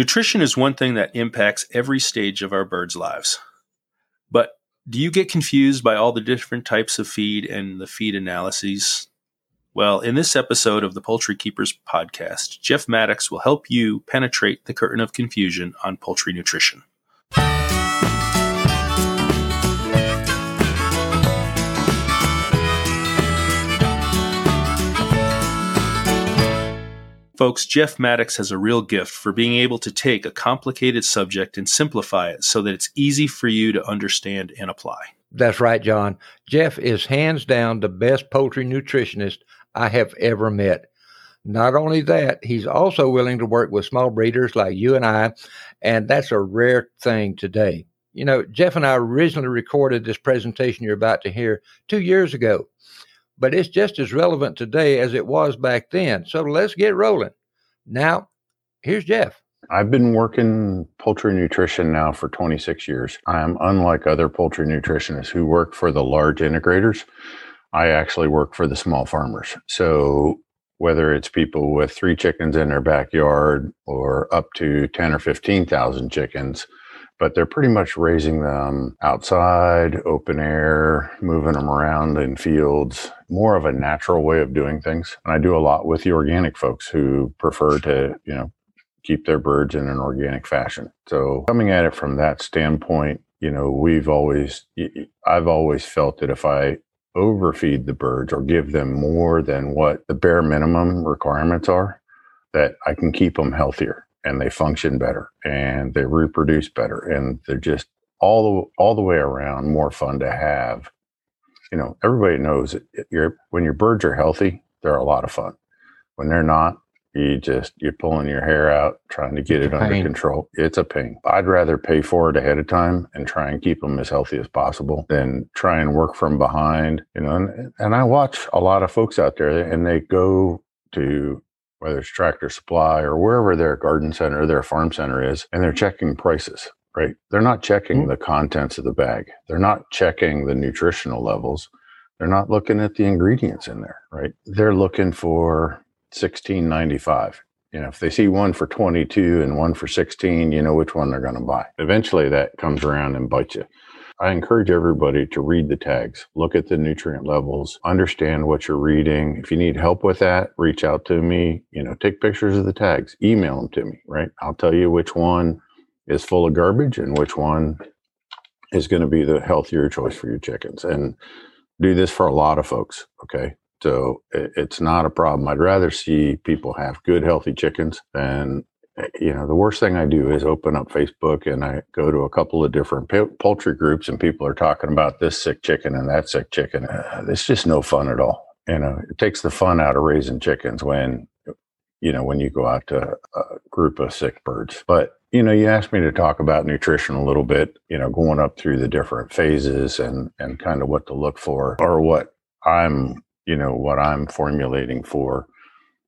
Nutrition is one thing that impacts every stage of our birds' lives. But do you get confused by all the different types of feed and the feed analyses? Well, in this episode of the Poultry Keepers podcast, Jeff Mattocks will help you penetrate the curtain of confusion on poultry nutrition. Folks, Jeff Mattocks has a real gift for being able to take a complicated subject and simplify it so that it's easy for you to understand and apply. That's right, John. Jeff is hands down the best poultry nutritionist I have ever met. Not only that, he's also willing to work with small breeders like you and I, and that's a rare thing today. You know, Jeff and I originally recorded this presentation you're about to hear two years ago but it's just as relevant today as it was back then. So let's get rolling. Now, here's Jeff. I've been working poultry nutrition now for 26 years. I am unlike other poultry nutritionists who work for the large integrators. I actually work for the small farmers. So whether it's people with three chickens in their backyard or up to 10 or 15,000 chickens, but they're pretty much raising them outside, open air, moving them around in fields, more of a natural way of doing things. And I do a lot with the organic folks who prefer to, you know, keep their birds in an organic fashion. So coming at it from that standpoint, you know, we've always, I've always felt that if I overfeed the birds or give them more than what the bare minimum requirements are, that I can keep them healthier and they function better and they reproduce better and they're just all the all the way around more fun to have. You know, everybody knows it, you're, when your birds are healthy, they're a lot of fun. When they're not, you just you're pulling your hair out trying to get it under control. It's a pain. I'd rather pay for it ahead of time and try and keep them as healthy as possible than try and work from behind. You know, and, and I watch a lot of folks out there and they go to whether it's Tractor Supply or wherever their garden center, or their farm center is, and they're checking prices, right? They're not checking mm-hmm. the contents of the bag. They're not checking the nutritional levels. They're not looking at the ingredients in there, right? They're looking for 1695. You know, if they see one for 22 and one for 16, you know which one they're going to buy. Eventually that comes around and bites you. I encourage everybody to read the tags, look at the nutrient levels, understand what you're reading. If you need help with that, reach out to me. You know, take pictures of the tags, email them to me, right? I'll tell you which one is full of garbage and which one is going to be the healthier choice for your chickens. And do this for a lot of folks, okay? So it's not a problem. I'd rather see people have good, healthy chickens than you know, the worst thing I do is open up Facebook and I go to a couple of different poultry groups and people are talking about this sick chicken and that sick chicken. Uh, it's just no fun at all. You know, it takes the fun out of raising chickens when, you know, when you go out to a group of sick birds. But, you know, you asked me to talk about nutrition a little bit, you know, going up through the different phases and, and kind of what to look for or what I'm, you know, what I'm formulating for.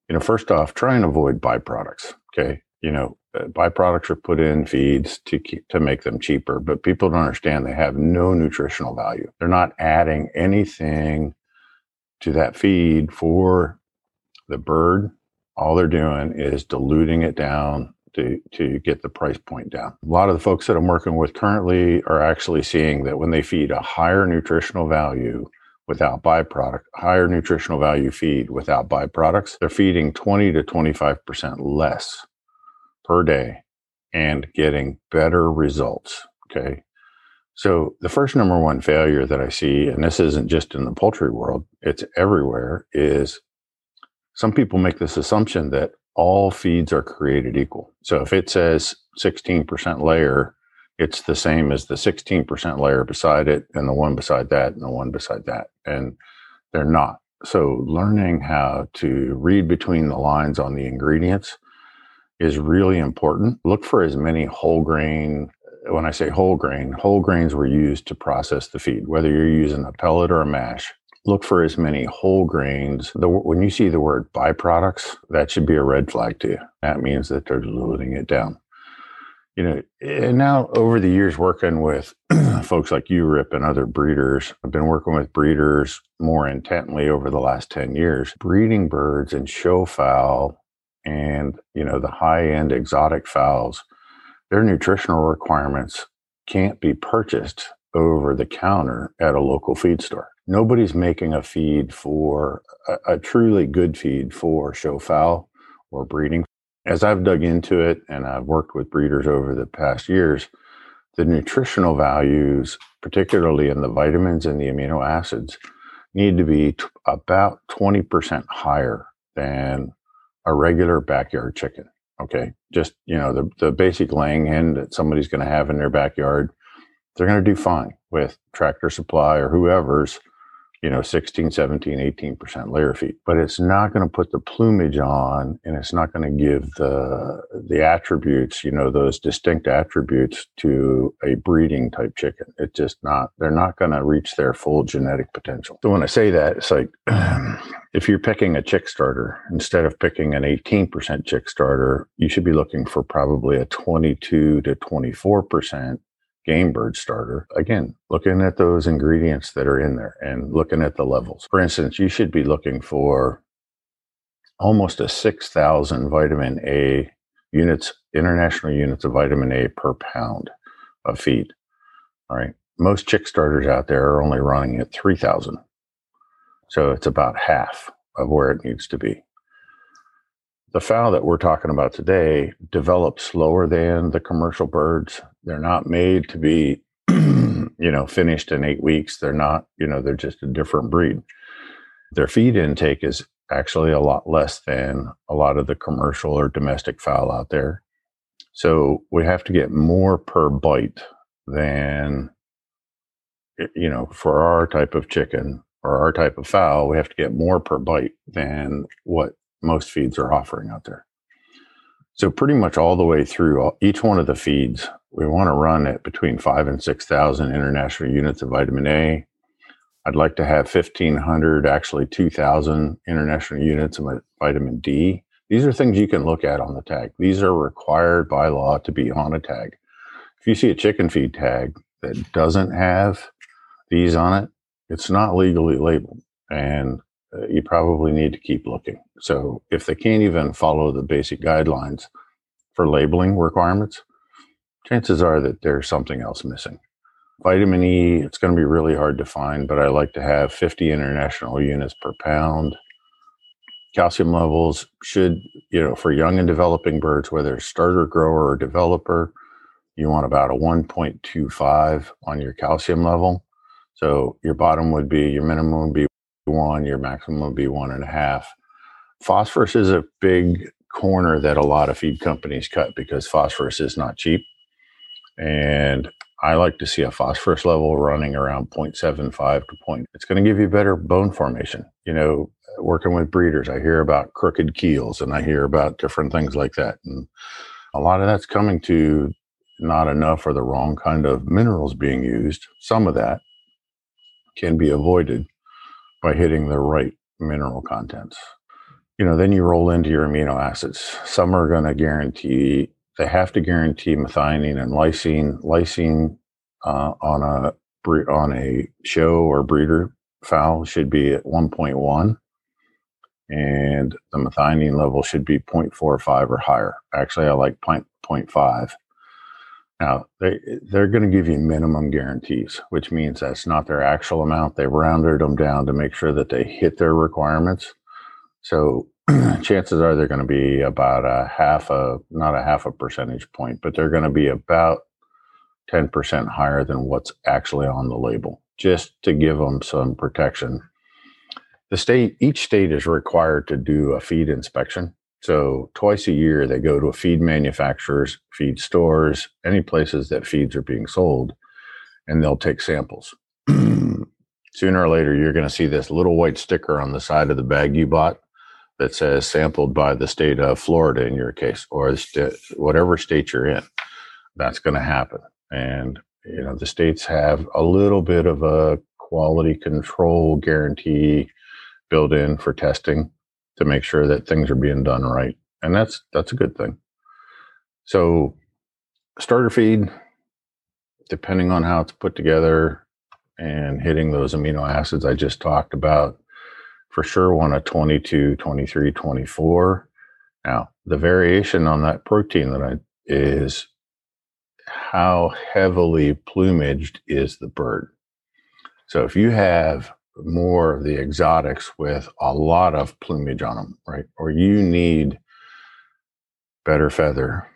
You know, first off, try and avoid byproducts. Okay you know, uh, byproducts are put in feeds to keep, to make them cheaper, but people don't understand they have no nutritional value. They're not adding anything to that feed for the bird. All they're doing is diluting it down to, to get the price point down. A lot of the folks that I'm working with currently are actually seeing that when they feed a higher nutritional value without byproduct, higher nutritional value feed without byproducts, they're feeding 20 to 25% less per day and getting better results. Okay. So the first number one failure that I see, and this isn't just in the poultry world, it's everywhere, is some people make this assumption that all feeds are created equal. So if it says 16% layer, it's the same as the 16% layer beside it and the one beside that and the one beside that. And they're not. So learning how to read between the lines on the ingredients is really important. Look for as many whole grain. When I say whole grain, whole grains were used to process the feed, whether you're using a pellet or a mash. Look for as many whole grains. The, when you see the word byproducts, that should be a red flag to you. That means that they're diluting it down. You know, and now over the years working with folks like you, Rip, and other breeders, I've been working with breeders more intently over the last 10 years. Breeding birds and show fowl and you know the high end exotic fowls, their nutritional requirements can't be purchased over the counter at a local feed store. Nobody's making a feed for a, a truly good feed for show fowl or breeding. As I've dug into it and I've worked with breeders over the past years, the nutritional values, particularly in the vitamins and the amino acids, need to be t- about 20% higher than a regular backyard chicken. Okay. Just, you know, the, the basic laying hen that somebody's going to have in their backyard, they're going to do fine with tractor supply or whoever's you know 16 17 18% layer feet but it's not going to put the plumage on and it's not going to give the the attributes you know those distinct attributes to a breeding type chicken. It's just not they're not going to reach their full genetic potential. So when i say that it's like if you're picking a chick starter instead of picking an 18% chick starter you should be looking for probably a 22 to 24% game bird starter, again, looking at those ingredients that are in there and looking at the levels. For instance, you should be looking for almost a 6,000 vitamin A units, international units of vitamin A per pound of feed. All right. Most chick starters out there are only running at 3,000. So it's about half of where it needs to be. The fowl that we're talking about today develops slower than the commercial birds they're not made to be, you know, finished in eight weeks. They're not, you know, they're just a different breed. Their feed intake is actually a lot less than a lot of the commercial or domestic fowl out there. So we have to get more per bite than, you know, for our type of chicken or our type of fowl, we have to get more per bite than what most feeds are offering out there. So pretty much all the way through each one of the feeds, we want to run at between five and 6,000 international units of vitamin A. I'd like to have 1,500, actually 2,000 international units of vitamin D. These are things you can look at on the tag. These are required by law to be on a tag. If you see a chicken feed tag that doesn't have these on it, it's not legally labeled. And uh, you probably need to keep looking. So if they can't even follow the basic guidelines for labeling requirements, chances are that there's something else missing. Vitamin E, it's going to be really hard to find, but I like to have 50 international units per pound. Calcium levels should, you know, for young and developing birds, whether starter grower or developer, you want about a 1.25 on your calcium level. So your bottom would be, your minimum would be one, your maximum would be one and a half. Phosphorus is a big corner that a lot of feed companies cut because phosphorus is not cheap. And I like to see a phosphorus level running around 0.75 to point. It's going to give you better bone formation. You know, working with breeders, I hear about crooked keels and I hear about different things like that. And a lot of that's coming to not enough or the wrong kind of minerals being used. Some of that can be avoided by hitting the right mineral contents. You know, then you roll into your amino acids. Some are going to guarantee they have to guarantee methionine and lysine. Lysine uh, on a on a show or breeder fowl should be at 1.1, and the methionine level should be 0.45 or higher. Actually, I like 0.5. Now they they're going to give you minimum guarantees, which means that's not their actual amount. They rounded them down to make sure that they hit their requirements. So chances are they're going to be about a half a not a half a percentage point but they're going to be about 10% higher than what's actually on the label just to give them some protection. The state each state is required to do a feed inspection. So twice a year they go to a feed manufacturers feed stores any places that feeds are being sold and they'll take samples. Sooner or later you're going to see this little white sticker on the side of the bag you bought that says uh, sampled by the state of Florida in your case, or st- whatever state you're in. That's going to happen. And, you know, the states have a little bit of a quality control guarantee built in for testing to make sure that things are being done right. And that's that's a good thing. So starter feed, depending on how it's put together and hitting those amino acids I just talked about, for sure want a 22, 23, 24. Now, the variation on that protein that I is how heavily plumaged is the bird. So if you have more of the exotics with a lot of plumage on them, right? Or you need better feather.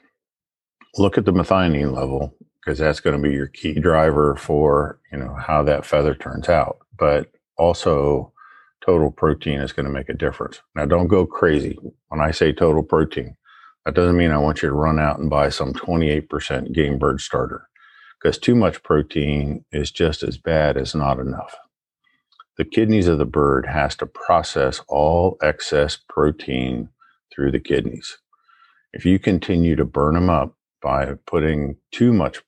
Look at the methionine level because that's going to be your key driver for, you know, how that feather turns out. But also total protein is going to make a difference. Now don't go crazy. When I say total protein, that doesn't mean I want you to run out and buy some 28% game bird starter because too much protein is just as bad as not enough the kidneys of the bird has to process all excess protein through the kidneys. If you continue to burn them up by putting too much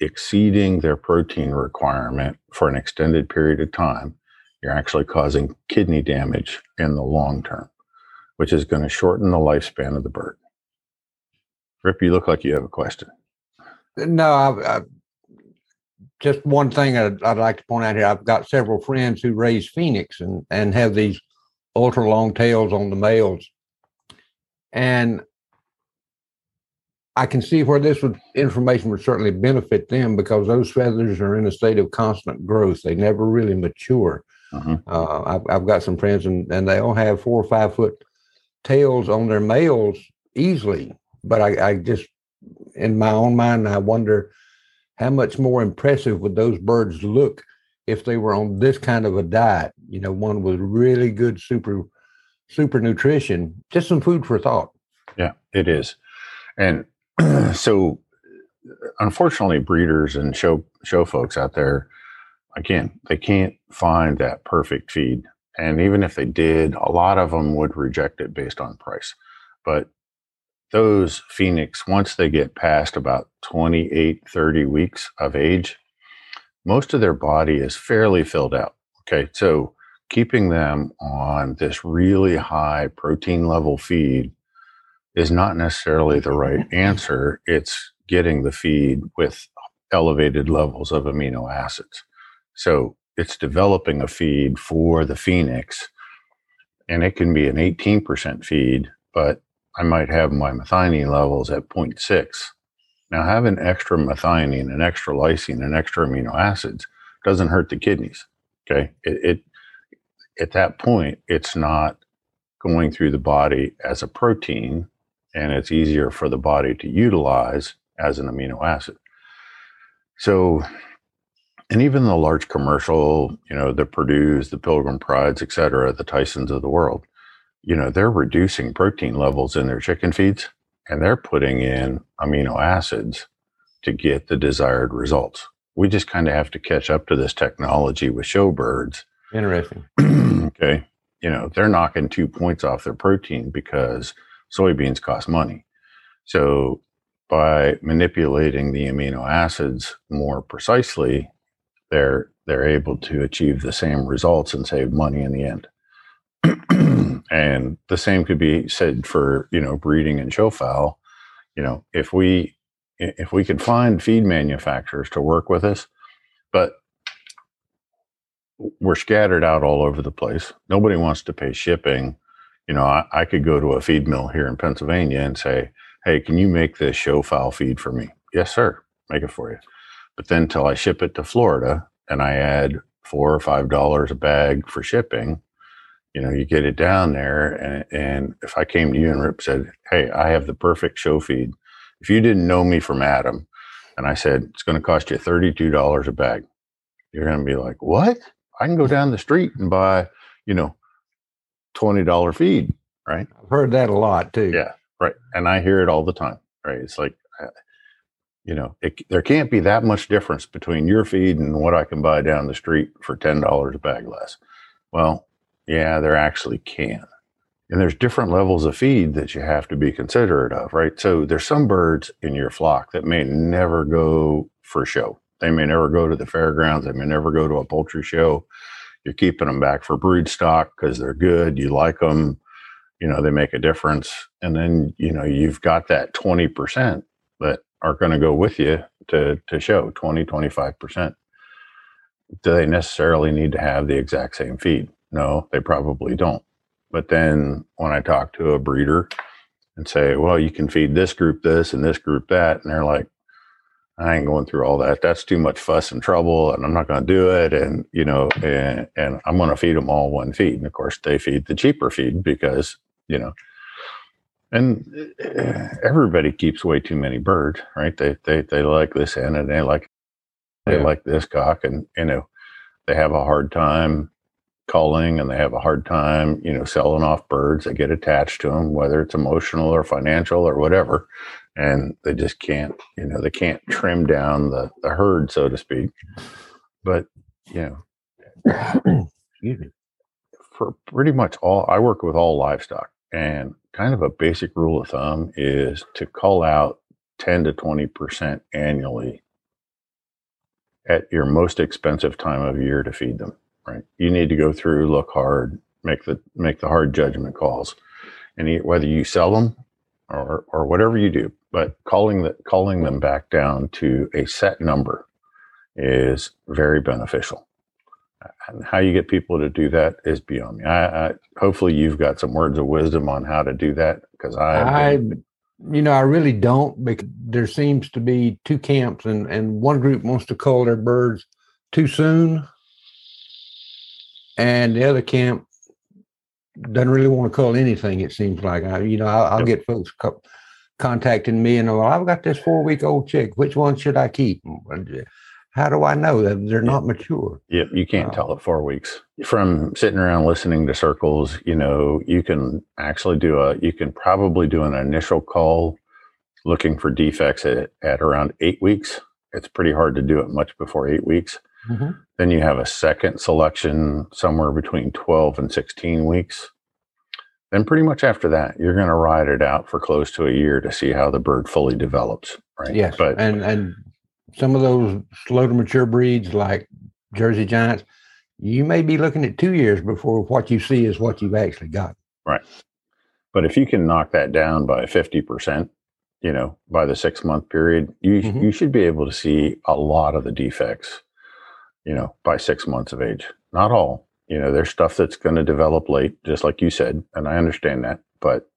exceeding their protein requirement for an extended period of time, you're actually causing kidney damage in the long term, which is going to shorten the lifespan of the bird. Rip, you look like you have a question. No, I, I, just one thing I'd, I'd, like to point out here I've got several friends who raise phoenix and, and have these ultra long tails on the males. And I can see where this would, information would certainly benefit them because those feathers are in a state of constant growth. They never really mature. Uh-huh. Uh, I've, I've got some friends and, and they all have four or five foot tails on their males easily. But I, I just, in my own mind, I wonder how much more impressive would those birds look if they were on this kind of a diet? You know, one with really good super super nutrition. Just some food for thought. Yeah, it is, and so unfortunately, breeders and show show folks out there, again, they can't find that perfect feed. And even if they did, a lot of them would reject it based on price. But those phoenix, once they get past about 28, 30 weeks of age, most of their body is fairly filled out. Okay. So keeping them on this really high protein level feed is not necessarily the right answer. It's getting the feed with elevated levels of amino acids. So it's developing a feed for the phoenix, and it can be an 18% feed, but I might have my methionine levels at 0.6. Now, having extra methionine and extra lysine and extra amino acids doesn't hurt the kidneys. Okay. It, it at that point, it's not going through the body as a protein and it's easier for the body to utilize as an amino acid. So, and even the large commercial, you know, the Perdue's, the Pilgrim Prides, et cetera, the Tysons of the world, you know, they're reducing protein levels in their chicken feeds and they're putting in amino acids to get the desired results. We just kind of have to catch up to this technology with showbirds. Interesting. okay. You know, they're knocking two points off their protein because soybeans cost money. So by manipulating the amino acids more precisely, they're they're able to achieve the same results and save money in the end. and the same could be said for you know breeding and show fowl. You know if we if we could find feed manufacturers to work with us but we're scattered out all over the place. Nobody wants to pay shipping. You know I, I could go to a feed mill here in pennsylvania and say hey can you make this show fowl feed for me? Yes sir. Make it for you but then till i ship it to florida and i add four or five dollars a bag for shipping you know, you get it down there, and, and if I came to you and Rip said, "Hey, I have the perfect show feed," if you didn't know me from Adam, and I said it's going to cost you thirty-two dollars a bag, you're going to be like, "What? I can go down the street and buy, you know, twenty dollar feed, right?" I've heard that a lot too. Yeah, right, and I hear it all the time. Right, it's like, you know, it, there can't be that much difference between your feed and what I can buy down the street for ten dollars a bag less. Well, yeah, there actually can. And there's different levels of feed that you have to be considerate of, right? So there's some birds in your flock that may never go for show. They may never go to the fairgrounds. They may never go to a poultry show. You're keeping them back for brood stock because they're good. You like them. You know, they make a difference. And then, you know, you've got that 20% that are going to go with you to, to show 20, 25%. Do they necessarily need to have the exact same feed? No, they probably don't. But then when I talk to a breeder and say, well, you can feed this group this and this group that. And they're like, I ain't going through all that. That's too much fuss and trouble, and I'm not going to do it. And you know, and, and I'm going to feed them all one feed. And of course, they feed the cheaper feed because you know, and eh, everybody keeps way too many birds, right? They they they like this hen and they like they yeah. like this cock, and you know, they have a hard time culling and they have a hard time, you know, selling off birds. They get attached to them, whether it's emotional or financial or whatever and they just can't, you know, they can't trim down the, the herd, so to speak. But, you know, for pretty much all, I work with all livestock, and kind of a basic rule of thumb is to call out 10 to 20% annually at your most expensive time of year to feed them right you need to go through look hard make the make the hard judgment calls and whether you sell them or or whatever you do but calling the calling them back down to a set number is very beneficial. And how you get people to do that is beyond me. I, I hopefully you've got some words of wisdom on how to do that because I, I, you know, I really don't. Because there seems to be two camps, and and one group wants to call their birds too soon, and the other camp doesn't really want to call anything. It seems like I, you know, I'll, I'll yep. get folks contacting me and well, I've got this four week old chick. Which one should I keep? How do I know that they're not mature? Yep, you can't uh, tell at four weeks. From sitting around listening to circles, you know, you can actually do a, you can probably do an initial call looking for defects at, at around eight weeks. It's pretty hard to do it much before eight weeks. Mm-hmm. Then you have a second selection somewhere between 12 and 16 weeks then pretty much after that, you're going to ride it out for close to a year to see how the bird fully develops, right? Yes, but and and some of those slow to mature breeds like Jersey Giants, you may be looking at two years before what you see is what you've actually got. Right. But if you can knock that down by fifty percent, you know, by the six month period, you mm-hmm. you should be able to see a lot of the defects, you know, by six months of age. Not all, you know, there's stuff that's going to develop late, just like you said, and I understand that. But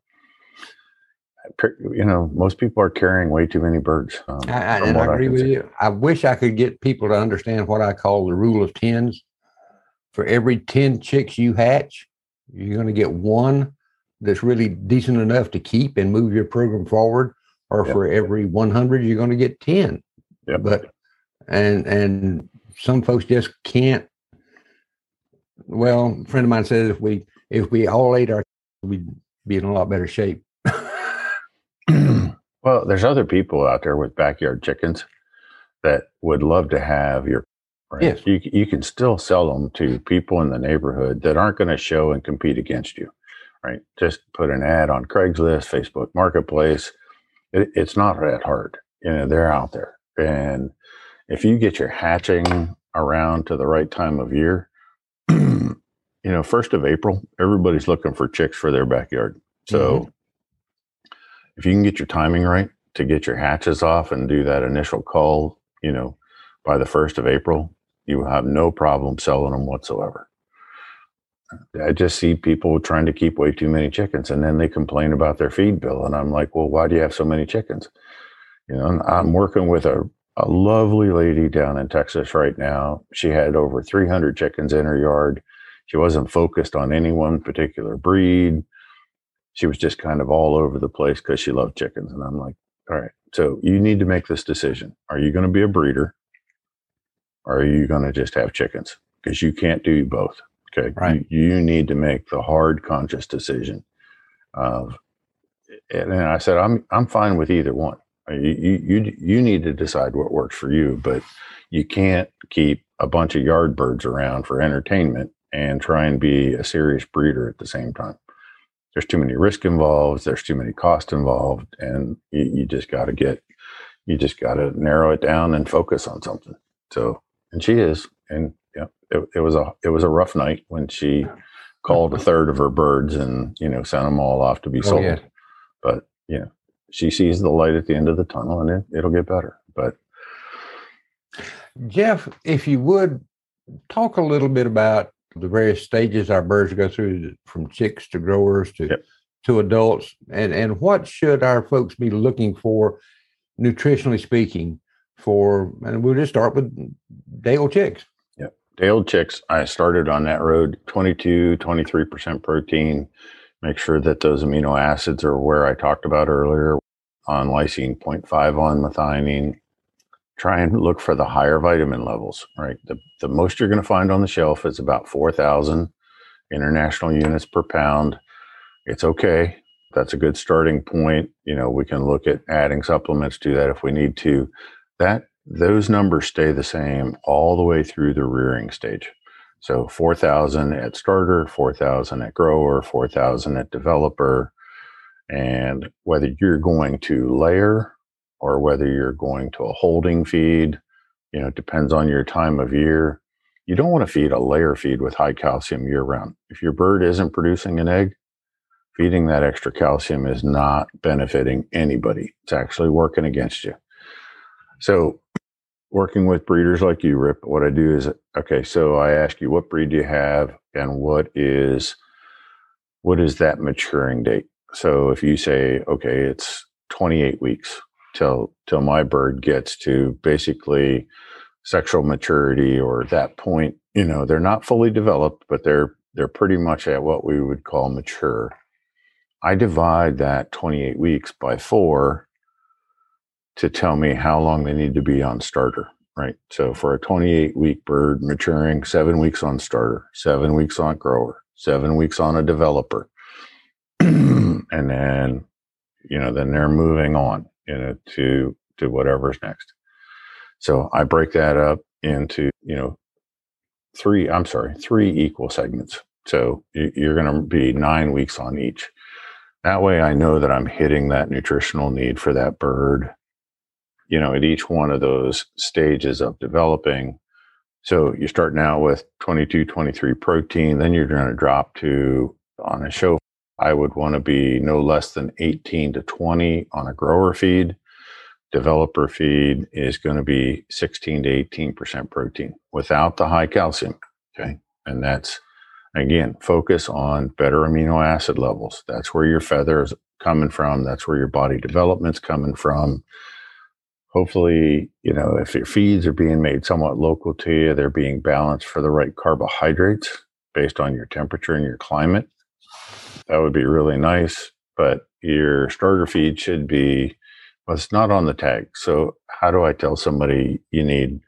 you know, most people are carrying way too many birds. Um, I, I, and I agree I with see. you. I wish I could get people to understand what I call the rule of tens. For every ten chicks you hatch, you're going to get one that's really decent enough to keep and move your program forward. Or yep. for every 100, you're going to get 10. Yep. But and and some folks just can't well, a friend of mine says if we if we all ate our, we'd be in a lot better shape. well, there's other people out there with backyard chickens that would love to have your. Right? Yes. You you can still sell them to people in the neighborhood that aren't going to show and compete against you, right? Just put an ad on Craigslist, Facebook Marketplace. It, it's not that hard. You know, they're out there, and if you get your hatching around to the right time of year, you know, first of April, everybody's looking for chicks for their backyard. So mm-hmm. If you can get your timing right to get your hatches off and do that initial call, you know, by the first of April, you will have no problem selling them whatsoever. I just see people trying to keep way too many chickens and then they complain about their feed bill. And I'm like, well, why do you have so many chickens? You know, I'm working with a a lovely lady down in Texas right now. She had over 300 chickens in her yard. She wasn't focused on any one particular breed. She was just kind of all over the place because she loved chickens. And I'm like, all right, so you need to make this decision. Are you going to be a breeder? Or are you going to just have chickens? Because you can't do both. Okay. Right. You, you need to make the hard, conscious decision of, and I said, I'm, I'm fine with either one. Uh, you, you you need to decide what works for you, but you can't keep a bunch of yard birds around for entertainment and try and be a serious breeder at the same time. There's too many risk involved. There's too many cost involved, and you, you just got to get you just got to narrow it down and focus on something. So, and she is, and yeah, it, it was a it was a rough night when she called a third of her birds and you know sent them all off to be oh, sold. Yeah. But know, she sees the light at the end of the tunnel and it, it'll get better. But Jeff, if you would talk a little bit about the various stages our birds go through from chicks to growers to yep. to adults, and and what should our folks be looking for, nutritionally speaking, for? And we'll just start with day old chicks. Yep, day old chicks. I started on that road, 22, 23 percent protein. Make sure that those amino acids are where I talked about earlier on lysine, 0.5 on methionine. Try and look for the higher vitamin levels, right? The, the most you're going to find on the shelf is about 4,000 international units per pound. It's okay. That's a good starting point. You know, we can look at adding supplements to that if we need to. That those numbers stay the same all the way through the rearing stage. So 4,000 at starter, 4,000 at grower, 4,000 at developer. And whether you're going to layer or whether you're going to a holding feed, you know, it depends on your time of year. You don't want to feed a layer feed with high calcium year round. If your bird isn't producing an egg, feeding that extra calcium is not benefiting anybody. It's actually working against you. So, working with breeders like you, Rip, what I do is okay. So I ask you, what breed do you have, and what is what is that maturing date? So if you say, okay, it's 28 weeks till till my bird gets to basically sexual maturity or that point, you know, they're not fully developed, but they're they're pretty much at what we would call mature. I divide that 28 weeks by 4 to tell me how long they need to be on starter, right? So for a 28 week bird maturing, 7 weeks on starter, 7 weeks on grower, 7 weeks on a developer. and then you know, then they're moving on, you know, to to whatever's next. So I break that up into, you know, three, I'm sorry, three equal segments. So you're going to be nine weeks on each. That way I know that I'm hitting that nutritional need for that bird, you know, at each one of those stages of developing. So you're starting out with 22, 23 protein, then you're going to drop to on a show. I would want to be no less than 18 to 20 on a grower feed developer feed is going to be 16 to 18% protein without the high calcium. Okay. And that's, again, focus on better amino acid levels. That's where your feather is coming from. That's where your body development's coming from. Hopefully, you know, if your feeds are being made somewhat local to you, they're being balanced for the right carbohydrates based on your temperature and your climate. That would be really nice. But your starter feed should be well, it's not on the tag. So how do I tell somebody you need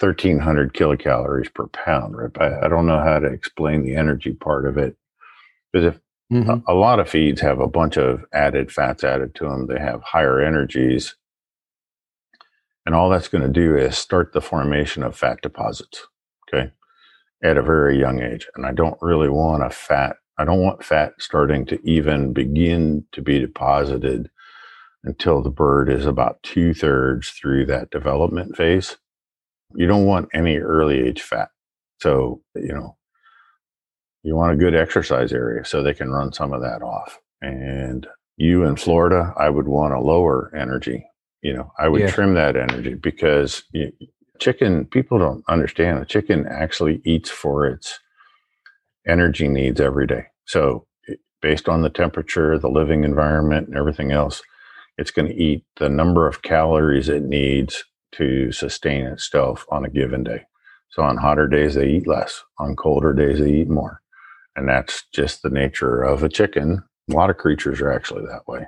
1300 kilocalories per pound? Right? I, I don't know how to explain the energy part of it. Because if mm-hmm. a, a lot of feeds have a bunch of added fats added to them, they have higher energies. And all that's going to do is start the formation of fat deposits. Okay. At a very young age. And I don't really want a fat, I don't want fat starting to even begin to be deposited until the bird is about two thirds through that development phase. You don't want any early age fat. So, you know, you want a good exercise area so they can run some of that off. And you in Florida, I would want a lower energy. You know, I would yeah. trim that energy because you, chicken, people don't understand. A chicken actually eats for its energy needs every day. So, based on the temperature, the living environment, and everything else, it's going to eat the number of calories it needs to sustain itself on a given day. So on hotter days, they eat less. On colder days, they eat more. And that's just the nature of a chicken. A lot of creatures are actually that way.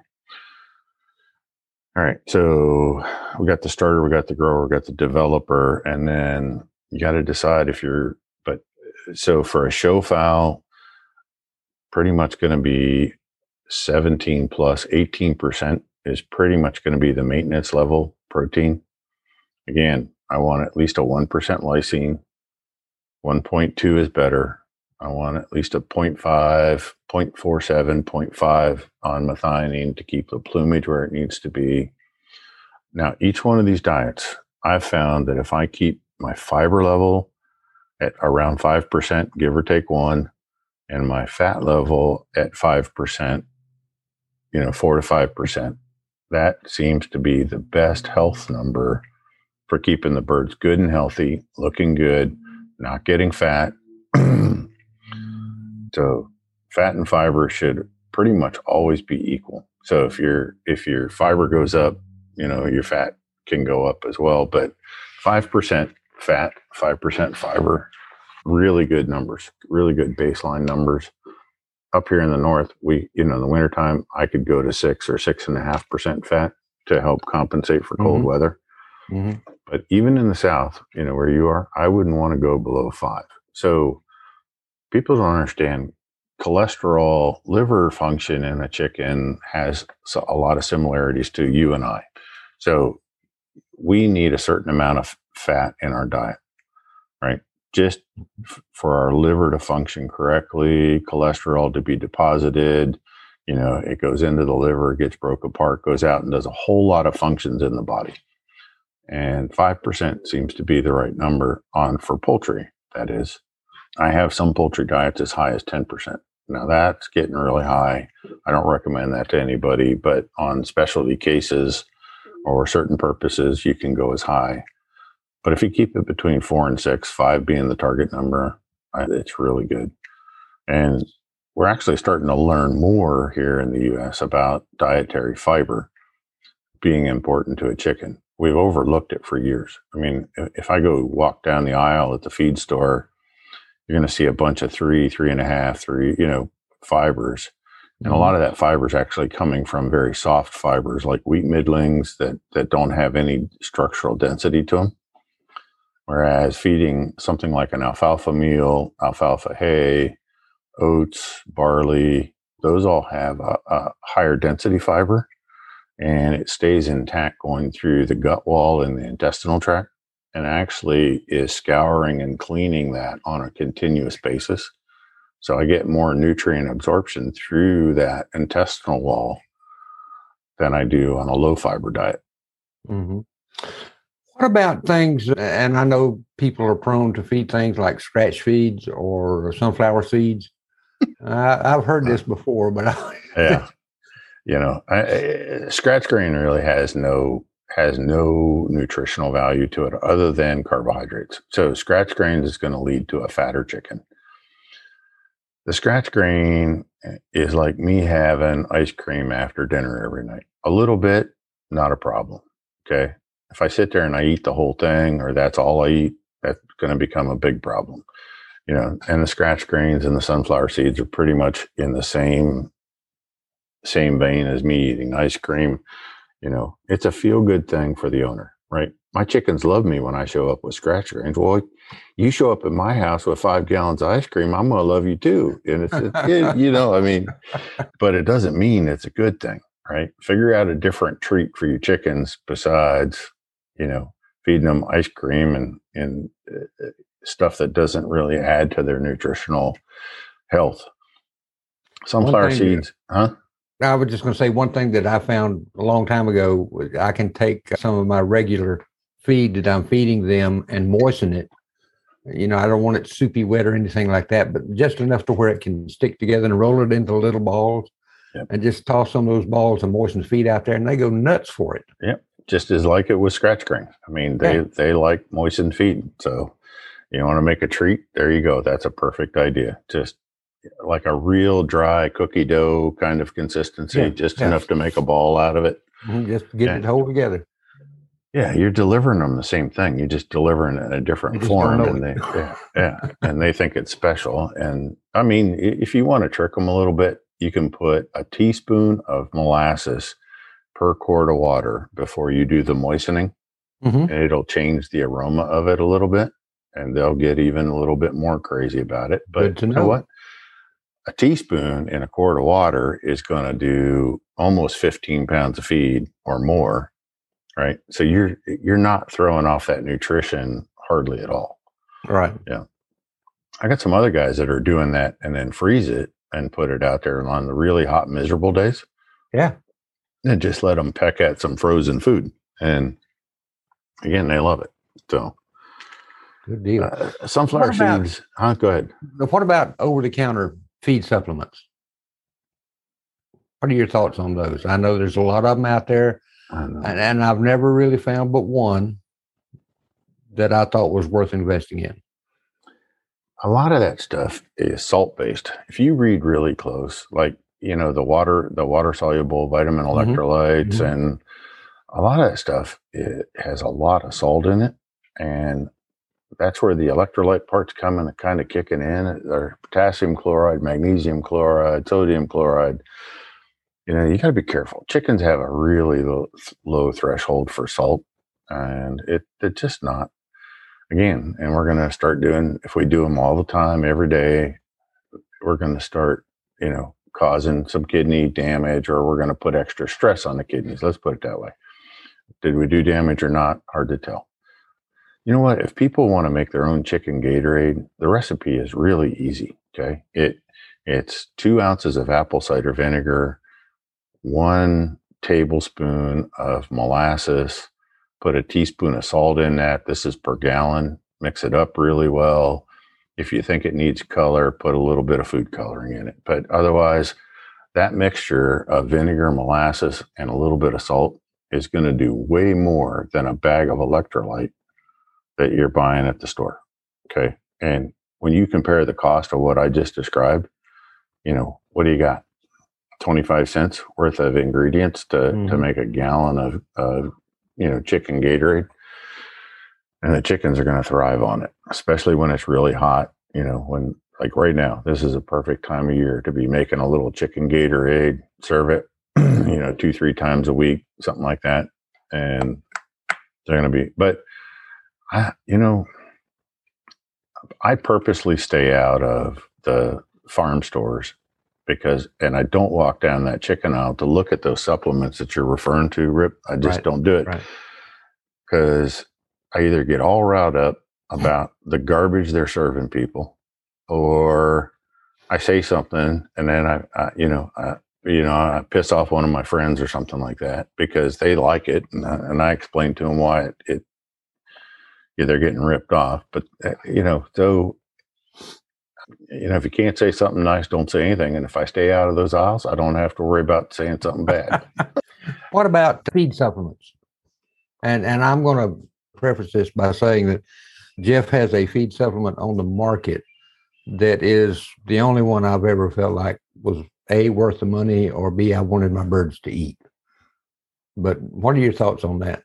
All right. So we got the starter, we got the grower, we got the developer, and then you got to decide if you're, so for a show fowl, pretty much going to be 17 plus 18% is pretty much going to be the maintenance level protein. Again, I want at least a 1% lysine. 1.2 is better. I want at least a 0.5, 0.47, 0.5 on methionine to keep the plumage where it needs to be. Now, each one of these diets, I've found that if I keep my fiber level at around 5%, give or take one, and my fat level at 5%, you know, 4 to 5%, that seems to be the best health number for keeping the birds good and healthy, looking good, not getting fat. so, fat and fiber should pretty much always be equal. So if your if your fiber goes up, you know your fat can go up as well. But five percent fat, five percent fiber, really good numbers, really good baseline numbers. Up here in the north, we you know in the wintertime I could go to six or six and a half percent fat to help compensate for cold Mhm. weather. Mhm. But even in the south, you know where you are, I wouldn't want to go below five. So people don't understand cholesterol liver function in a chicken has a lot of similarities to you and I. So we need a certain amount of fat in our diet, right? Just f- for our liver to function correctly, cholesterol to be deposited, you know, it goes into the liver, gets broke apart, goes out and does a whole lot of functions in the body. And 5% seems to be the right number on for poultry. That is, I have some poultry diets as high as 10%. Now that's getting really high. I don't recommend that to anybody, but on specialty cases or certain purposes, you can go as high. But if you keep it between four and six, five being the target number, it's really good. And we're actually starting to learn more here in the US about dietary fiber being important to a chicken. We've overlooked it for years. I mean, if I go walk down the aisle at the feed store, you're going to see a bunch of three, three and a half, three, you know, fibers. And a mm-hmm. lot of that fiber is actually coming from very soft fibers like wheat middlings that, that don't have any structural density to them. Whereas feeding something like an alfalfa meal, alfalfa hay, oats, barley, those all have a, a higher density fiber and it stays intact going through the gut wall and the intestinal tract and actually is scouring and cleaning that on a continuous basis. So I get more nutrient absorption through that intestinal wall than I do on a low fiber diet. hmm What about things? Uh, and I know people are prone to feed things like scratch feeds or sunflower seeds. I, I've heard this before, but I, Yeah. you know, I, I- scratch grain really has no has no nutritional value to it other than carbohydrates. So scratch grain is going to lead to a fatter chicken. The scratch grain eh, is like me having ice cream after dinner every night. A little bit, not a problem. Okay. If I sit there and I eat the whole thing or that's all I eat, that's going to become a big problem. You know, and the scratch grains and the sunflower seeds are pretty much in the same same vein as me eating ice cream. You know, it's a feel good thing for the owner, right? My chickens love me when I show up with scratch grains. Well, you show up at my house with five gallons of ice cream, I'm going to love you too. And it's, it, you know, I mean, but it doesn't mean it's a good thing, right? Figure out a different treat for your chickens besides, you know, feeding them ice cream and, and uh, stuff that doesn't really add to their nutritional health. Sunflower seeds, huh? I was just going to say one thing that I found a long time ago. I can take some of my regular feed that I'm feeding them and moisten it. You know, I don't want it soupy wet or anything like that, but just enough to where it can stick together and roll it into little balls Yep. and just toss some of those balls and moisten the feed out there and they go nuts for it. Just as like it with scratch grain. I mean, they Yeah. they like moistened feed. So you want to make a treat? There you go. That's a perfect idea. Just like a real dry cookie dough kind of consistency, Yeah, just yeah. enough to make a ball out of it. Mhm, Just get Yeah. it whole together. Yeah, you're delivering them the same thing. You're just delivering it in a different You just don't form, and they yeah, yeah, and they think it's special. And I mean, if you want to trick them a little bit, you can put a teaspoon of molasses per quart of water before you do the moistening. Mhm. and it'll change the aroma of it a little bit and they'll get even a little bit more crazy about it but you know know. what a teaspoon in a quart of water is going to do almost 15 pounds of feed or more right so you're you're not throwing off that nutrition hardly at all Right. Yeah. I got some other guys that are doing that and then freeze it and put it out there on the really hot miserable days Yeah. And just let them peck at some frozen food and again they love it so Good deal. Uh, sunflower about- seeds. Huh? Go ahead. What about over the counter feed supplements? What are your thoughts on those? I know there's a lot of them out there, and, and I've never really found but one that I thought was worth investing in. A lot of that stuff is salt based. If you read really close, like you know the water the water soluble vitamin mm-hmm. electrolytes mm-hmm. and a lot of that stuff it has a lot of salt in it and that's where the electrolyte parts come and kind of kicking in They're potassium chloride magnesium chloride sodium chloride you know you got to be careful chickens have a really low, low threshold for salt and it it's just not again and we're going to start doing if we do them all the time every day we're going to start you know causing some kidney damage or we're going to put extra stress on the kidneys let's put it that way did we do damage or not hard to tell you know what if people want to make their own chicken gatorade the recipe is really easy okay it it's two ounces of apple cider vinegar one tablespoon of molasses put a teaspoon of salt in that. This is per gallon. Mix it up really well. If you think it needs color, put a little bit of food coloring in it. But otherwise, that mixture of vinegar, molasses, and a little bit of salt is going to do way more than a bag of electrolyte that you're buying at the store. Okay. And when you compare the cost of what I just described, you know, what do you got? 25 cents worth of ingredients to, mm-hmm. to make a gallon of, of you know, chicken Gatorade. And the chickens are going to thrive on it, especially when it's really hot. You know, when like right now, this is a perfect time of year to be making a little chicken Gatorade, serve it, you know, two, three times a week, something like that. And they're going to be, but I, you know, I purposely stay out of the farm stores because, and I don't walk down that chicken aisle to look at those supplements that you're referring to, Rip. I just right. don't do it because. I either get all riled up about the garbage they're serving people, or I say something and then I, I you know, I, you know, I piss off one of my friends or something like that because they like it, and I, and I explain to them why it, it yeah, they're getting ripped off. But uh, you know, so you know, if you can't say something nice, don't say anything. And if I stay out of those aisles, I don't have to worry about saying something bad. what about feed supplements? And and I'm going to preface this by saying that Jeff has a feed supplement on the market that is the only one I've ever felt like was a worth the money or b I wanted my birds to eat. But what are your thoughts on that?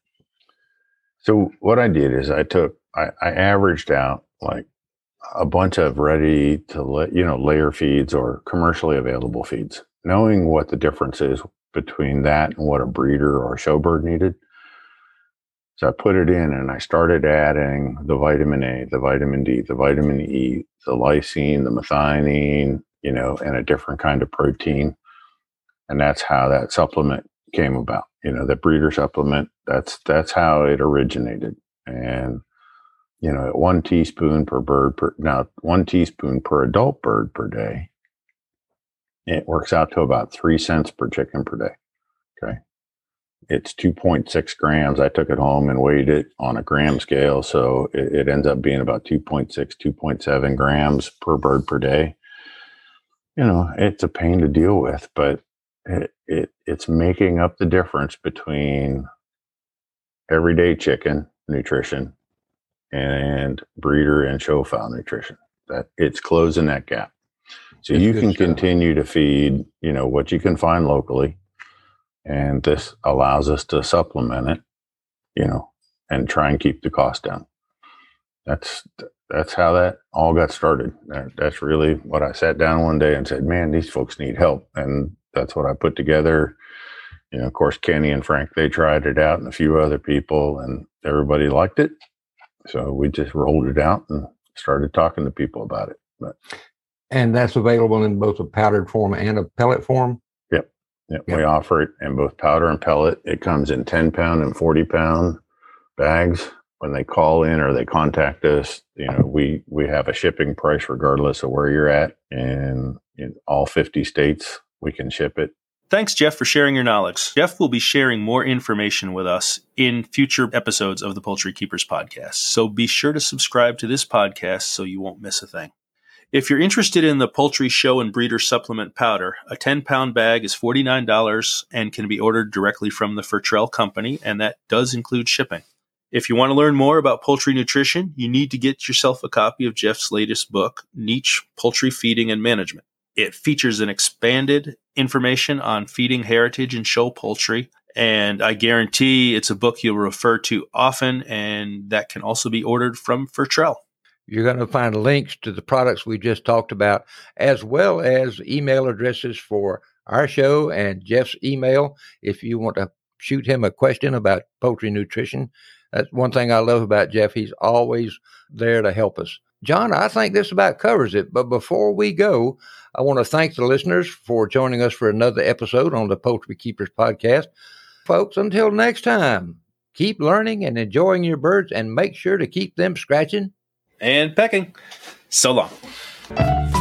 So what I did is I took I, I averaged out like a bunch of ready to let, you know layer feeds or commercially available feeds knowing what the difference is between that and what a breeder or a showbird needed so i put it in and i started adding the vitamin a the vitamin d the vitamin e the lysine the methionine you know and a different kind of protein and that's how that supplement came about you know the breeder supplement that's that's how it originated and you know, one teaspoon per bird per now one teaspoon per adult bird per day. It works out to about three cents per chicken per day. It's 2.6 grams. I took it home and weighed it on a gram scale. So it, it ends up being about 2.6, 2.7 grams per bird per day. You know, it's a pain to deal with, but it, it it's making up the difference between everyday chicken nutrition and breeder and show fowl nutrition. That it's closing that gap. So you can continue to feed, you know, what you can find locally, and this allows us to supplement it, you know, and try and keep the cost down. That's that's how that all got started. That, that's really what I sat down one day and said, "Man, these folks need help," and that's what I put together. You know, of course, Kenny and Frank they tried it out, and a few other people, and everybody liked it. So we just rolled it out and started talking to people about it. But and that's available in both a powdered form and a pellet form. Yep. Yep. yep. We offer it in both powder and pellet. It comes in 10 pound and 40 pound bags. When they call in or they contact us, you know, we we have a shipping price regardless of where you're at. And in all 50 states, we can ship it Thanks, Jeff, for sharing your knowledge. Jeff will be sharing more information with us in future episodes of the Poultry Keepers podcast. So be sure to subscribe to this podcast so you won't miss a thing. If you're interested in the Poultry Show and Breeder Supplement Powder, a 10 pound bag is $49 and can be ordered directly from the Fertrell Company, and that does include shipping. If you want to learn more about poultry nutrition, you need to get yourself a copy of Jeff's latest book, Niche Poultry Feeding and Management. It features an expanded information on feeding heritage and show poultry. And I guarantee it's a book you'll refer to often, and that can also be ordered from Fertrell. You're going to find links to the products we just talked about, as well as email addresses for our show and Jeff's email if you want to shoot him a question about poultry nutrition. That's one thing I love about Jeff. He's always there to help us. John, I think this about covers it. But before we go, I want to thank the listeners for joining us for another episode on the Poultry Keepers podcast. Folks, until next time, keep learning and enjoying your birds and make sure to keep them scratching and pecking. So long.